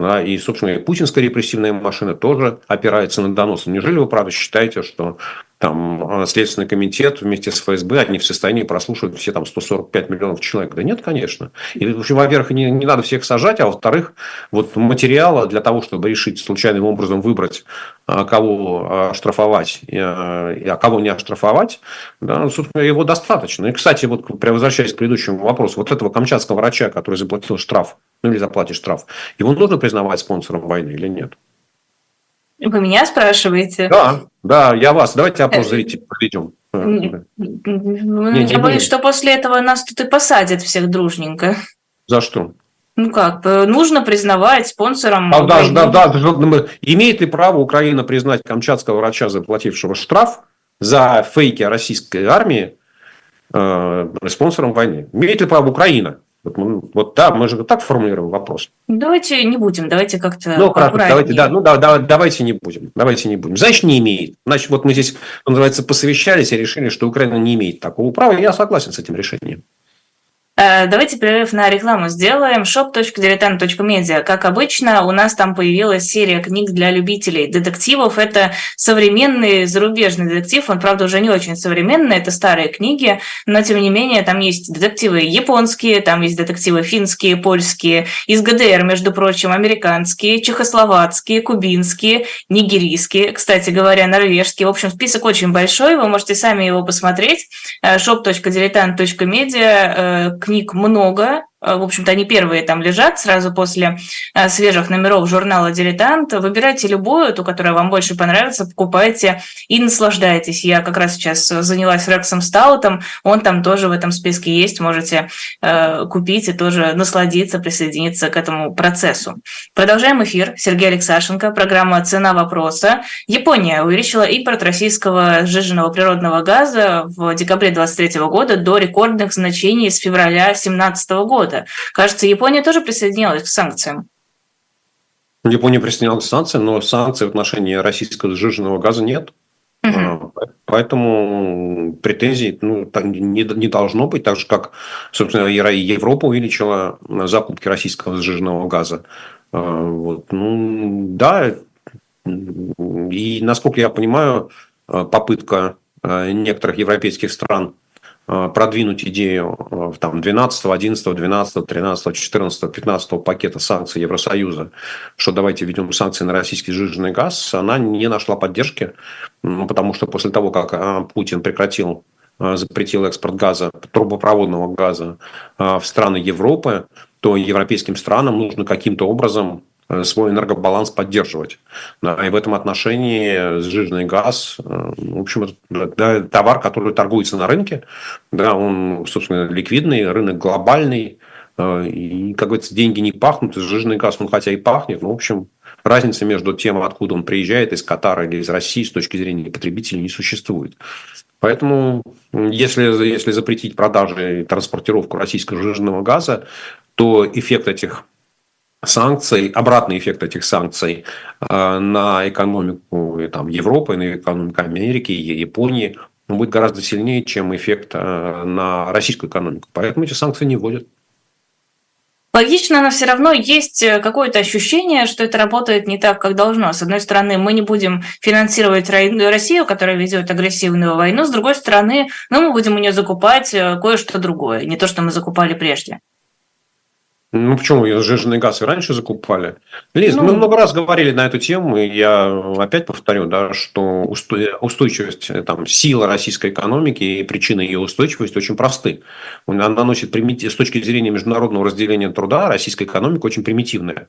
Да, и, собственно, и путинская репрессивная машина тоже опирается на доносы. Неужели вы, правда, считаете, что там э, Следственный комитет вместе с ФСБ, они в состоянии прослушивать все там 145 миллионов человек. Да нет, конечно. И, в общем, во-первых, не, не надо всех сажать, а во-вторых, вот материала для того, чтобы решить случайным образом выбрать, э, кого штрафовать, а кого не оштрафовать, да, собственно, его достаточно. И, кстати, вот возвращаясь к предыдущему вопросу, вот этого камчатского врача, который заплатил штраф, ну или заплатит штраф, его нужно признавать спонсором войны или нет? Вы меня спрашиваете? Да, да, я вас. Давайте опрос э, зрителей проведем. Я боюсь, что после этого нас тут и посадят всех дружненько. За что? Ну как, э, нужно признавать спонсором. А, да, да, да, имеет ли право Украина признать камчатского врача, заплатившего штраф за фейки российской армии, э, спонсором войны? Имеет ли право Украина? Вот, мы, вот да, мы же так формулируем вопрос. Давайте не будем, давайте как-то. Ну, хорошо, давайте, да, ну да, да, давайте не будем. Давайте не будем. Значит, не имеет. Значит, вот мы здесь, называется, посовещались и решили, что Украина не имеет такого права. Я согласен с этим решением. Э, давайте перерыв на рекламу сделаем. shop.diletant.media. Как обычно, у нас там появилась серия книг для любителей детективов. Это современный зарубежный детектив. Он, правда, уже не очень современный. Это старые книги. Но, тем не менее, там есть детективы японские, там есть детективы финские, польские, из ГДР, между прочим, американские, чехословацкие, кубинские, нигерийские, кстати говоря, норвежские. В общем, список очень большой. Вы можете сами его посмотреть. Э, shop.diletant.media книг много, в общем-то, они первые там лежат сразу после э, свежих номеров журнала «Дилетант». Выбирайте любую, ту, которая вам больше понравится, покупайте и наслаждайтесь. Я как раз сейчас занялась Рексом Стаутом, он там тоже в этом списке есть, можете э, купить и тоже насладиться, присоединиться к этому процессу. Продолжаем эфир. Сергей Алексашенко, программа «Цена вопроса». Япония увеличила импорт российского сжиженного природного газа в декабре 2023 года до рекордных значений с февраля 2017 года года. Кажется, Япония тоже присоединилась к санкциям. Япония присоединялась к санкциям, но санкций в отношении российского сжиженного газа нет. Угу. Поэтому претензий ну, не, не должно быть, так же, как, собственно, Европа увеличила закупки российского сжиженного газа. А, вот. Ну, да, и, насколько я понимаю, попытка некоторых европейских стран продвинуть идею э, там, 12, 11, 12, 13, 14, 15 пакета санкций Евросоюза, что давайте введем санкции на российский сжиженный газ, она не нашла поддержки, потому что после того, как э, Путин прекратил запретил экспорт газа, трубопроводного газа в страны Европы, то европейским странам нужно каким-то образом Э, свой энергобаланс поддерживать. Да, и в этом отношении сжиженный газ, э, в общем, да, товар, который торгуется на рынке, да, он, собственно, ликвидный, рынок глобальный, э, и, как говорится, деньги не пахнут, сжиженный газ, он хотя и пахнет, но, в общем, разницы между тем, откуда он приезжает, из Катара или из России, с точки зрения потребителей, не существует. Поэтому, если, если запретить продажи и транспортировку российского сжиженного газа, то эффект этих санкций, обратный эффект этих санкций э, на экономику там, Европы, на экономику Америки, Японии он будет гораздо сильнее, чем эффект э, на российскую экономику. Поэтому эти санкции не вводят. Логично, но все равно есть э, какое-то ощущение, что это работает не так, как должно. С одной стороны, мы не будем финансировать Россию, которая ведет агрессивную войну. С другой стороны, ну, мы будем у нее закупать кое-что другое, не то, что мы закупали прежде. Ну, почему? Ее сжиженный газ и раньше закупали. Лиз, ну, мы много раз говорили на эту тему, и я опять повторю, да, что устойчивость, э, там, сила российской экономики и причины ее устойчивости очень просты. Она носит, с точки зрения международного разделения труда, российская экономика очень примитивная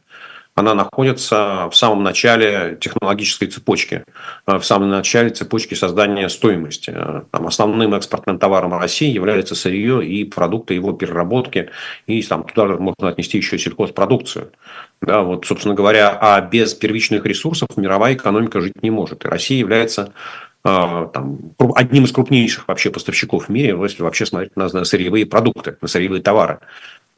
она находится в самом начале технологической цепочки, э, в самом начале цепочки создания стоимости. Э, там основным экспортным товаром России является сырье и продукты его переработки, и там, туда можно отнести еще сельхозпродукцию. Да, вот, собственно говоря, а без первичных ресурсов мировая экономика жить не может. И Россия является э, там, одним из крупнейших вообще поставщиков в мире, если вообще смотреть на сырьевые продукты, на сырьевые товары.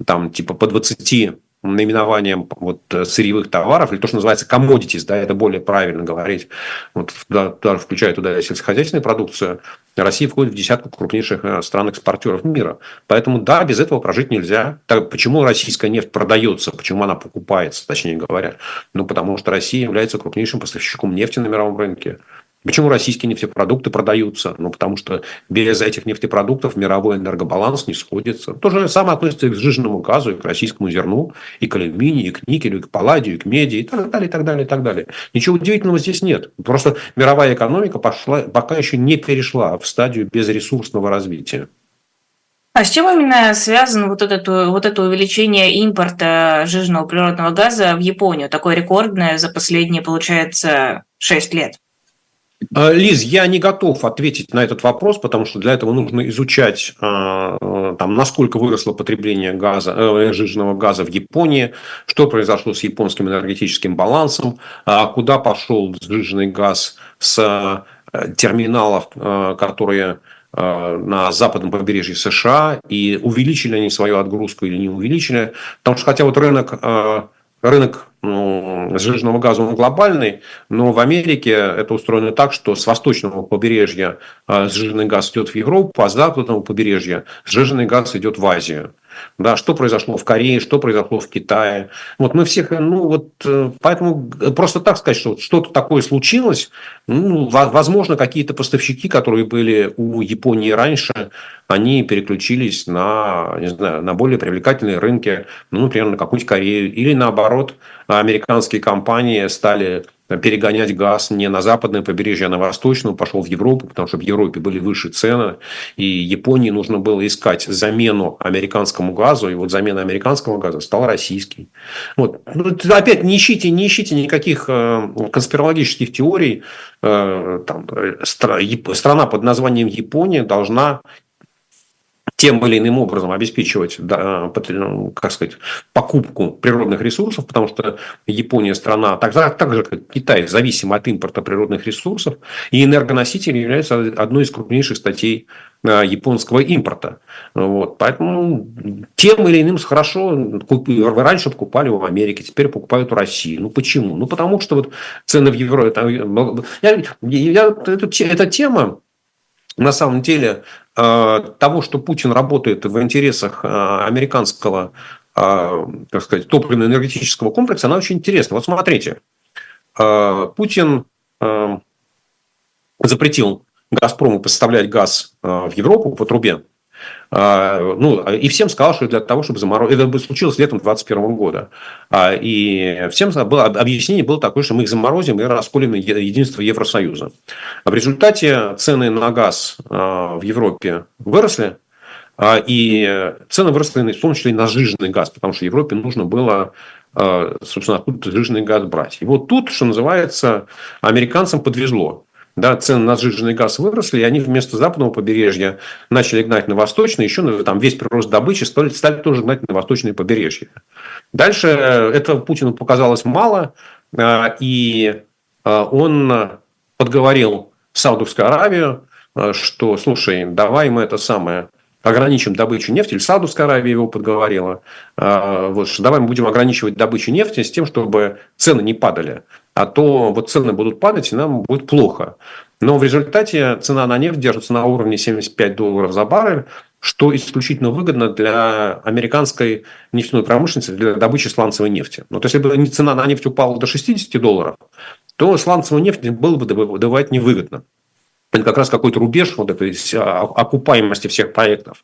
Там типа по 20 наименованием вот, э, сырьевых товаров, или то, что называется commodities, да, это более правильно говорить, вот, туда, туда, включая туда сельскохозяйственную продукцию, Россия входит в десятку крупнейших э, стран-экспортеров мира. Поэтому, да, без этого прожить нельзя. Так, почему российская нефть продается, почему она покупается, точнее говоря? Ну, потому что Россия является крупнейшим поставщиком нефти на мировом рынке. Почему российские нефтепродукты продаются? Ну, потому что без этих нефтепродуктов мировой энергобаланс не сходится. То же самое относится и к сжиженному газу, и к российскому зерну, и к алюминию, и к никелю, и к палладию, и к меди, и так далее, и так далее, и так далее. Ничего удивительного здесь нет. Просто мировая экономика пошла, пока еще не перешла в стадию безресурсного развития. А с чем именно связано вот это, вот это увеличение импорта жирного природного газа в Японию? Такое рекордное за последние, получается, 6 лет. А, Лиз, я не готов ответить на этот вопрос, потому что для этого нужно изучать, а, а, там, насколько выросло потребление газа, э, жиженного газа в Японии, что произошло с японским энергетическим балансом, куда пошел сжиженный газ с э, терминалов, которые на западном побережье США, и увеличили они свою отгрузку или не увеличили. Потому что хотя вот рынок рынок ну, сжиженного газа он глобальный, но в Америке это устроено так, что с восточного побережья а, сжиженный газ идет в Европу, а с западного побережья сжиженный газ идет в Азию. Да, что произошло в Корее, что произошло в Китае. Вот мы всех, ну вот, э, поэтому просто так сказать, что что-то такое случилось, ну, возможно, какие-то поставщики, которые были у Японии раньше, они переключились на, не знаю, на более привлекательные рынки, ну, например, на какую-нибудь Корею, или наоборот, американские компании стали перегонять газ не на западное побережье, а на восточное, пошел в Европу, потому что в Европе были выше цены, и Японии нужно было искать замену американскому газу, и вот замена американского газа стал российский. Вот. Ну, опять не ищите, не ищите никаких э, конспирологических теорий. Э, там, э, страна под названием Япония должна тем или иным образом обеспечивать, да, ну, как сказать, покупку природных ресурсов, потому что Япония страна, так, так же как Китай, зависима от импорта природных ресурсов, и энергоносители являются одной из крупнейших статей а, японского импорта. Вот. Поэтому тем или иным хорошо раньше покупали в Америке, теперь покупают в России. Ну почему? Ну потому что вот цены в Европе... Я, я, эта, эта тема на самом деле того, что Путин работает в интересах американского так сказать, топливно-энергетического комплекса, она очень интересна. Вот смотрите, Путин запретил «Газпрому» поставлять газ в Европу по трубе. А, ну, и всем сказал, что для того, чтобы заморозить... Это случилось летом 2021 года. А, и всем было, объяснение было такое, что мы их заморозим и расколем единство Евросоюза. А в результате цены на газ в Европе выросли, и цены выросли в том числе и на сжиженный газ, потому что Европе нужно было собственно, откуда-то сжиженный газ брать. И вот тут, что называется, американцам подвезло да, цены на сжиженный газ выросли, и они вместо западного побережья начали гнать на восточное, еще ну, там весь прирост добычи стали, стали тоже гнать на восточное побережье. Дальше этого Путину показалось мало, а, и а, он подговорил Саудовскую Аравию, что, слушай, давай мы это самое ограничим добычу нефти, или Саудовская Аравия его подговорила, вот, что давай мы будем ограничивать добычу нефти с тем, чтобы цены не падали а то вот цены будут падать, и нам будет плохо. Но в результате цена на нефть держится на уровне 75 долларов за баррель, что исключительно выгодно для американской нефтяной промышленности, для добычи сланцевой нефти. Вот если бы цена на нефть упала до 60 долларов, то сланцевую нефть было бы добывать невыгодно. Это как раз какой-то рубеж вот этой а, окупаемости всех проектов.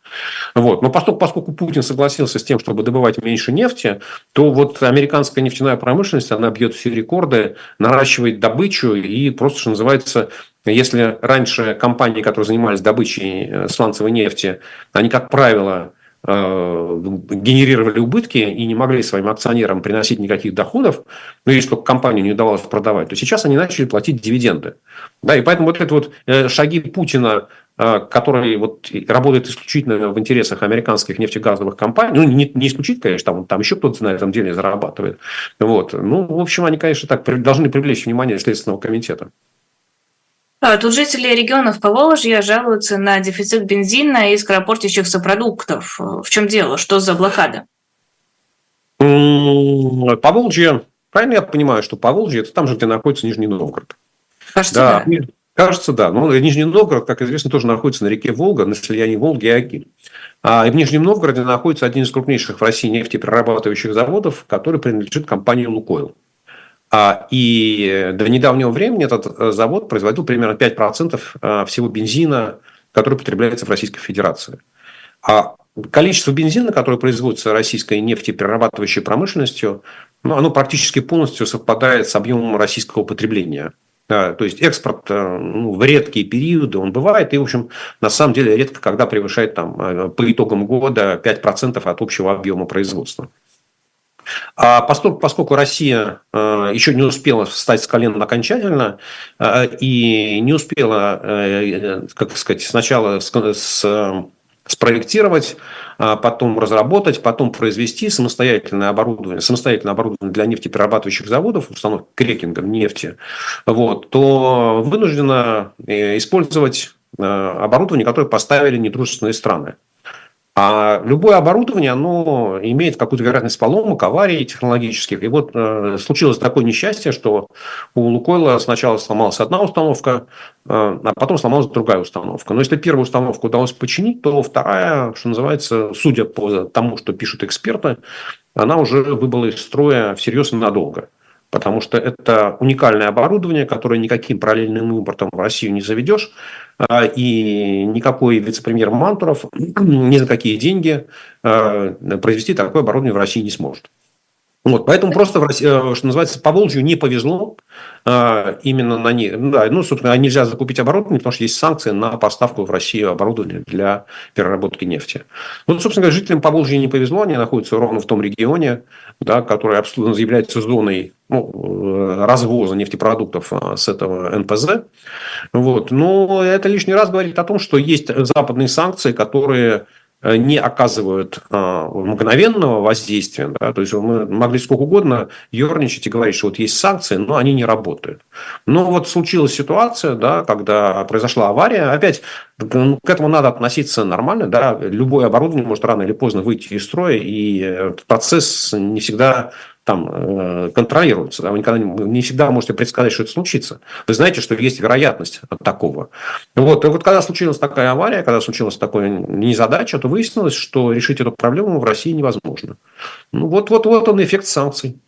Вот. Но поскольку, поскольку Путин согласился с тем, чтобы добывать меньше нефти, то вот американская нефтяная промышленность, она бьет все рекорды, наращивает добычу и просто, что называется, если раньше компании, которые занимались добычей э, сланцевой нефти, они, как правило, генерировали убытки и не могли своим акционерам приносить никаких доходов, ну, если только компанию не удавалось продавать, то сейчас они начали платить дивиденды. Да, и поэтому вот это вот э, шаги Путина, э, который вот работает исключительно в интересах американских нефтегазовых компаний, ну, не, не исключительно, конечно, там, там еще кто-то на этом деле зарабатывает. Вот. Ну, в общем, они, конечно, так должны привлечь внимание Следственного комитета. А, тут жители регионов Поволжья жалуются на дефицит бензина и скоропортящихся продуктов. В чем дело? Что за блокада? Поволжье, правильно я понимаю, что Поволжье – это там же, где находится Нижний Новгород. Кажется, да. да. Кажется, да. Но Нижний Новгород, как известно, тоже находится на реке Волга, на слиянии Волги и Оки. А в Нижнем Новгороде находится один из крупнейших в России нефтеперерабатывающих заводов, который принадлежит компании «Лукойл». А, и до недавнего времени этот э, завод производил примерно 5% э, всего бензина, который потребляется в Российской Федерации. А количество бензина, которое производится российской нефтеперерабатывающей промышленностью, ну, оно практически полностью совпадает с объемом российского потребления. То есть экспорт э, ну, в редкие периоды он бывает, и, в общем, на самом деле редко когда превышает там, по итогам года 5% от общего объема производства. А поскольку, Россия э, еще не успела встать с колен окончательно э, и не успела, э, как сказать, сначала спроектировать, а потом разработать, потом произвести самостоятельное оборудование, самостоятельное оборудование для нефтеперерабатывающих заводов, установки крекинга нефти, вот, то вынуждена использовать оборудование, которое поставили недружественные страны. А любое оборудование, оно имеет какую-то вероятность поломок, аварий технологических. И вот э, случилось такое несчастье, что у Лукойла сначала сломалась одна установка, э, а потом сломалась другая установка. Но если первую установку удалось починить, то вторая, что называется, судя по тому, что пишут эксперты, она уже выбыла из строя всерьез и надолго потому что это уникальное оборудование, которое никаким параллельным импортом в Россию не заведешь, а, и никакой вице-премьер Мантуров (clears throat) ни за какие деньги а, произвести такое оборудование в России не сможет. Вот, поэтому просто, в России, э, что называется, по Волжью не повезло а, именно на ней. Да, ну, собственно, нельзя закупить оборудование, потому что есть санкции на поставку в Россию оборудования для переработки нефти. Ну, собственно говоря, жителям по Волжье не повезло, они находятся ровно в том регионе, да, который является зоной ну, э, развоза нефтепродуктов а, с этого НПЗ. Вот. Но это лишний раз говорит о том, что есть западные санкции, которые не оказывают а, мгновенного воздействия. Да? То есть мы могли сколько угодно ерничать и говорить, что вот есть санкции, но они не работают. Но вот случилась ситуация, да, когда произошла авария. Опять ну, к этому надо относиться нормально. Да? Любое оборудование может рано или поздно выйти из строя, и процесс не всегда там контролируется. Да? Вы никогда не всегда можете предсказать, что это случится. Вы знаете, что есть вероятность такого. Вот. И вот когда случилась такая авария, когда случилась такая незадача, то выяснилось, что решить эту проблему в России невозможно. Ну, вот, вот, вот он эффект санкций.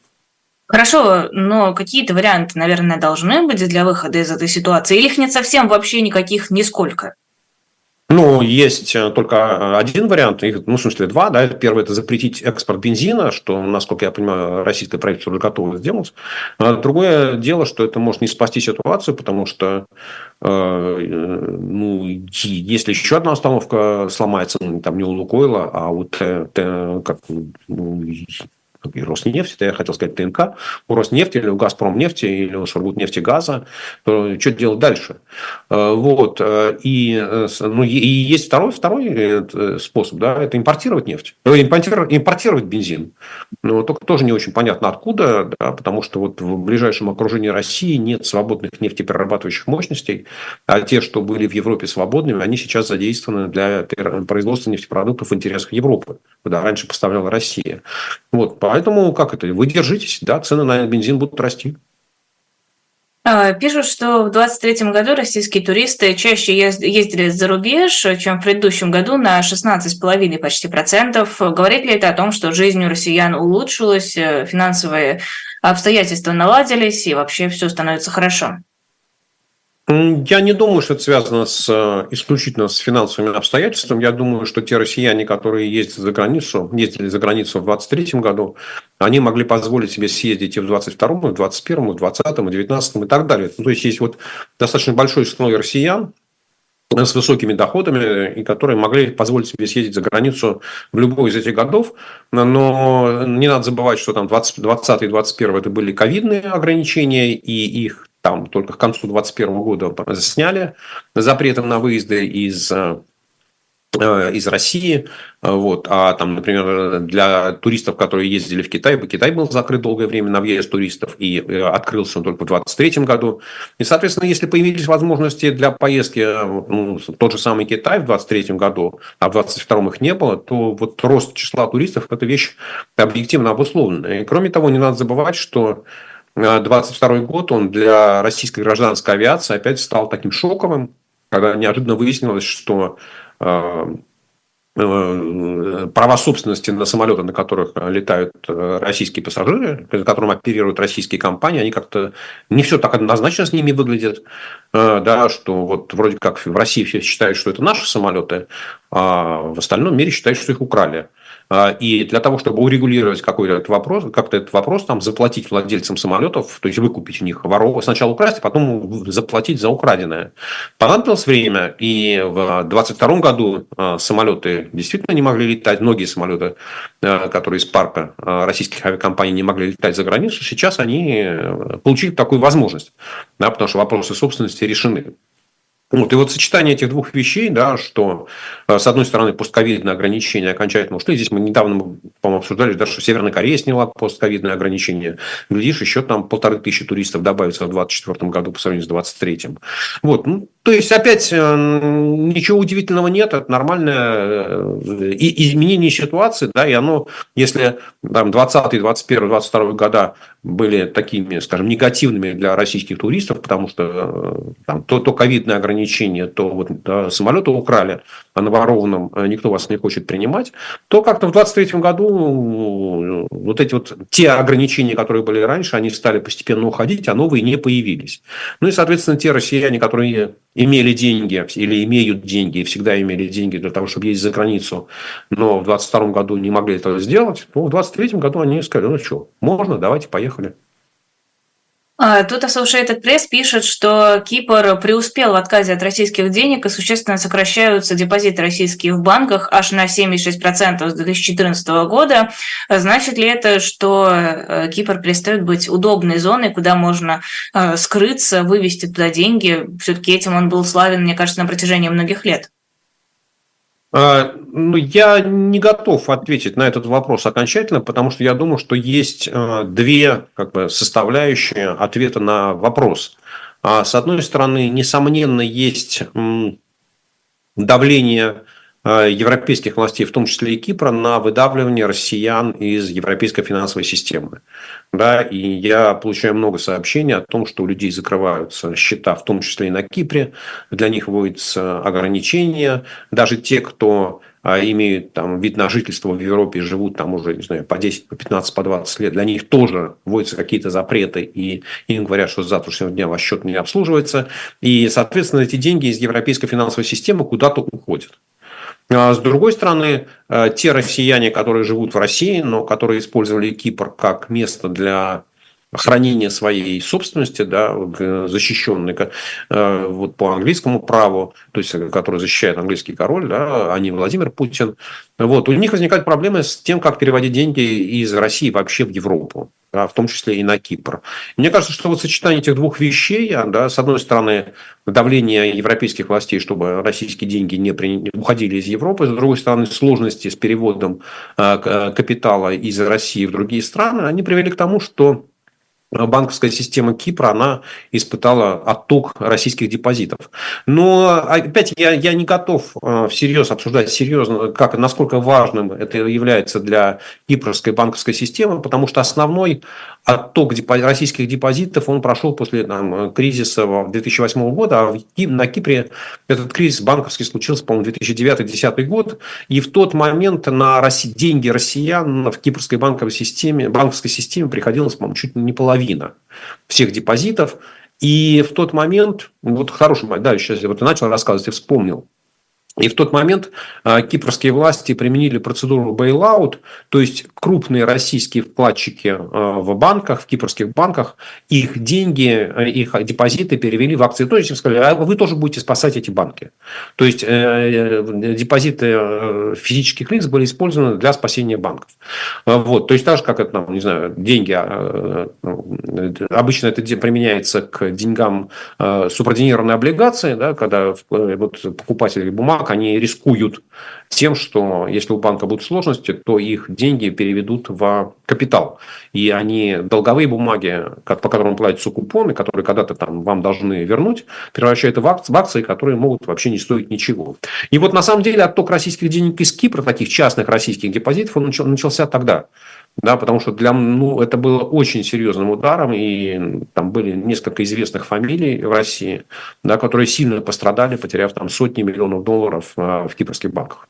Хорошо, но какие-то варианты, наверное, должны быть для выхода из этой ситуации? Или их нет совсем вообще никаких нисколько? Ну, есть э, только э, один вариант, их, ну, в смысле, два. Да. Первый – это запретить экспорт бензина, что, насколько я понимаю, российское правительство уже готово сделать. А другое дело, что это может не спасти ситуацию, потому что э, ну, если еще одна установка сломается, ну, там не у Лукойла, а у Т, Т, как, ну, и Роснефть, это я хотел сказать ТНК, у Роснефти или у Газпром нефти или у Сургутнефтегаза, то что делать дальше? Э, вот. Э, и, э, ну, и есть второй, второй способ, да, это импортировать нефть, импортировать, импортировать бензин. Но только тоже не очень понятно откуда, да, потому что вот в ближайшем окружении России нет свободных нефтеперерабатывающих мощностей, а те, что были в Европе свободными, они сейчас задействованы для производства нефтепродуктов в интересах Европы, куда раньше поставляла Россия. Вот, Поэтому, как это, вы держитесь, да, цены на бензин будут расти. А, пишут, что в 2023 году российские туристы чаще ездили за рубеж, чем в предыдущем году на 16,5 почти процентов. Говорит ли это о том, что жизнь у россиян улучшилась, э, финансовые обстоятельства наладились и вообще все становится хорошо? Я не думаю, что это связано с, э, исключительно с финансовыми обстоятельствами. Я думаю, что те россияне, которые ездят за границу, ездили за границу в 2023 году, они могли позволить себе съездить и в 2022, и в 2021, и в 2020, и в 2019 и так далее. Ну, то есть, есть вот достаточно большой слой россиян, с высокими доходами, и которые могли позволить себе съездить за границу в любой из этих годов. Но не надо забывать, что там 20, 20 и 21 это были ковидные ограничения, и их там только к концу 2021 года сняли запретом на выезды из э, э, из России. Вот. А там, например, для туристов, которые ездили в Китай, Китай был закрыт долгое время на въезд туристов, и э, открылся он только в 2023 году. И, соответственно, если появились возможности для поездки ну, тот же самый Китай в 2023 году, а в 2022 их не было, то вот рост числа туристов – это вещь объективно обусловленная. И, кроме того, не надо забывать, что 22 год, он для российской гражданской авиации опять стал таким шоковым, когда неожиданно выяснилось, что э, э, права собственности на самолеты, на которых летают э, российские пассажиры, которым оперируют российские компании, они как-то не все так однозначно с ними выглядят, да, что вот вроде как в России все считают, что это наши самолеты, а в остальном мире считают, что их украли. А, и для того, чтобы урегулировать какой-то этот вопрос, как-то этот вопрос, там, заплатить владельцам самолетов, то есть выкупить у них воров, сначала украсть, а потом заплатить за украденное. Понадобилось время, и в 2022 году а, самолеты действительно не могли летать, многие самолеты, а, которые из парка российских авиакомпаний не могли летать за границу, сейчас они получили такую возможность, да, потому что вопросы собственности решены. Вот, и вот сочетание этих двух вещей, да, что э, с одной стороны постковидные ограничения окончательно ушли. Здесь мы недавно, по-моему, обсуждали, да, что Северная Корея сняла постковидные ограничения. Глядишь, еще там полторы тысячи туристов добавится в 2024 году по сравнению с 2023. Вот, ну, то есть, опять, э, ничего удивительного нет, это нормальное э, изменение ситуации, да, и оно, если там 20, 21, 22 года были такими, скажем, негативными для российских туристов, потому что э, там, то, то ковидные ограничения, то вот да, самолеты украли, а на ворованном никто вас не хочет принимать, то как-то в 23 году вот эти вот те ограничения, которые были раньше, они стали постепенно уходить, а новые не появились. Ну и, соответственно, те россияне, которые имели деньги или имеют деньги и всегда имели деньги для того, чтобы ездить за границу, но в 2022 году не могли этого сделать, то в 2023 году они сказали, ну что, можно, давайте, поехали. А, тут Associated Press пишет, что Кипр преуспел в отказе от российских денег и существенно сокращаются депозиты российские в банках аж на 76% с 2014 года. Значит ли это, что э, Кипр перестает быть удобной зоной, куда можно э, скрыться, вывести туда деньги? Все-таки этим он был славен, мне кажется, на протяжении многих лет. А, ну, я не готов ответить на этот вопрос окончательно, потому что я думаю, что есть а, две как бы, составляющие ответа на вопрос. А, с одной стороны, несомненно, есть давление европейских властей, в том числе и Кипра, на выдавливание россиян из европейской финансовой системы. Да, и я получаю много сообщений о том, что у людей закрываются счета, в том числе и на Кипре. Для них вводятся ограничения. Даже те, кто а, имеют там вид на жительство в Европе и живут там уже, не знаю, по 10, по 15, по 20 лет, для них тоже вводятся какие-то запреты, и им говорят, что с завтрашнего дня ваш счет не обслуживается. И, соответственно, эти деньги из европейской финансовой системы куда-то уходят. А с другой стороны, а, те россияне, которые живут в России, но которые использовали Кипр как место для хранения своей собственности, да, защищенной э, вот по английскому праву, то есть который защищает английский король, да, а не Владимир Путин. Вот, у них возникают проблемы с тем, как переводить деньги из России вообще в Европу да, в том числе и на Кипр. Мне кажется, что вот сочетание этих двух вещей, да, с одной стороны, давление европейских властей, чтобы российские деньги не уходили из Европы, с другой стороны, сложности с переводом э, капитала из России в другие страны, они привели к тому, что банковская система Кипра, она испытала отток российских депозитов. Но опять я, я не готов э, всерьез обсуждать серьезно, как, насколько важным это является для кипрской банковской системы, потому что основной отток российских депозитов он прошел после там, кризиса 2008 года, а на Кипре этот кризис банковский случился, по-моему, 2009-2010 год, и в тот момент на деньги россиян в кипрской банковой системе, банковской системе приходилось, по-моему, чуть не половина всех депозитов, и в тот момент, вот хороший, да, сейчас я вот начал рассказывать и вспомнил, и в тот момент а, кипрские власти применили процедуру bailout, то есть крупные российские вкладчики а, в банках, в кипрских банках, их деньги, а, их депозиты перевели в акции. То есть им сказали, а вы тоже будете спасать эти банки. То есть э, депозиты э, физических лиц были использованы для спасения банков. Вот. То есть так же, как это, не знаю, деньги, обычно это применяется к деньгам субординированной облигации, да, когда э, вот, покупатели бумаг они рискуют тем, что если у банка будут сложности, то их деньги переведут в капитал. И они долговые бумаги, по которым платятся купоны, которые когда-то там вам должны вернуть, превращают в акции, которые могут вообще не стоить ничего. И вот на самом деле отток российских денег из Кипра, таких частных российских депозитов, он начался тогда да, потому что для, ну, это было очень серьезным ударом, и там были несколько известных фамилий в России, да, которые сильно пострадали, потеряв там сотни миллионов долларов а, в кипрских банках.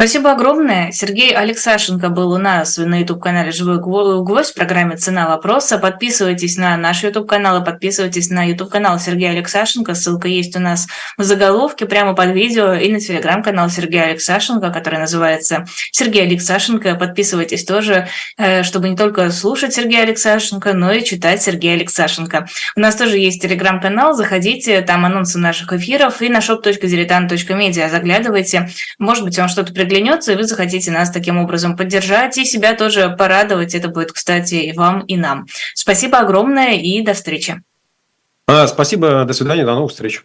Спасибо огромное. Сергей Алексашенко был у нас на YouTube-канале «Живой гвоздь» в программе «Цена вопроса». Подписывайтесь на наш YouTube-канал и подписывайтесь на YouTube-канал Сергея Алексашенко. Ссылка есть у нас в заголовке прямо под видео и на телеграм-канал Сергея Алексашенко, который называется «Сергей Алексашенко». Подписывайтесь тоже, э, чтобы не только слушать Сергея Алексашенко, но и читать Сергея Алексашенко. У нас тоже есть телеграм-канал, заходите, там анонсы наших эфиров и на shop.diletant.media заглядывайте. Может быть, он что-то приглянется, и вы захотите нас таким образом поддержать и себя тоже порадовать. Это будет, кстати, и вам, и нам. Спасибо огромное и до встречи. А, спасибо, до свидания, до новых встреч.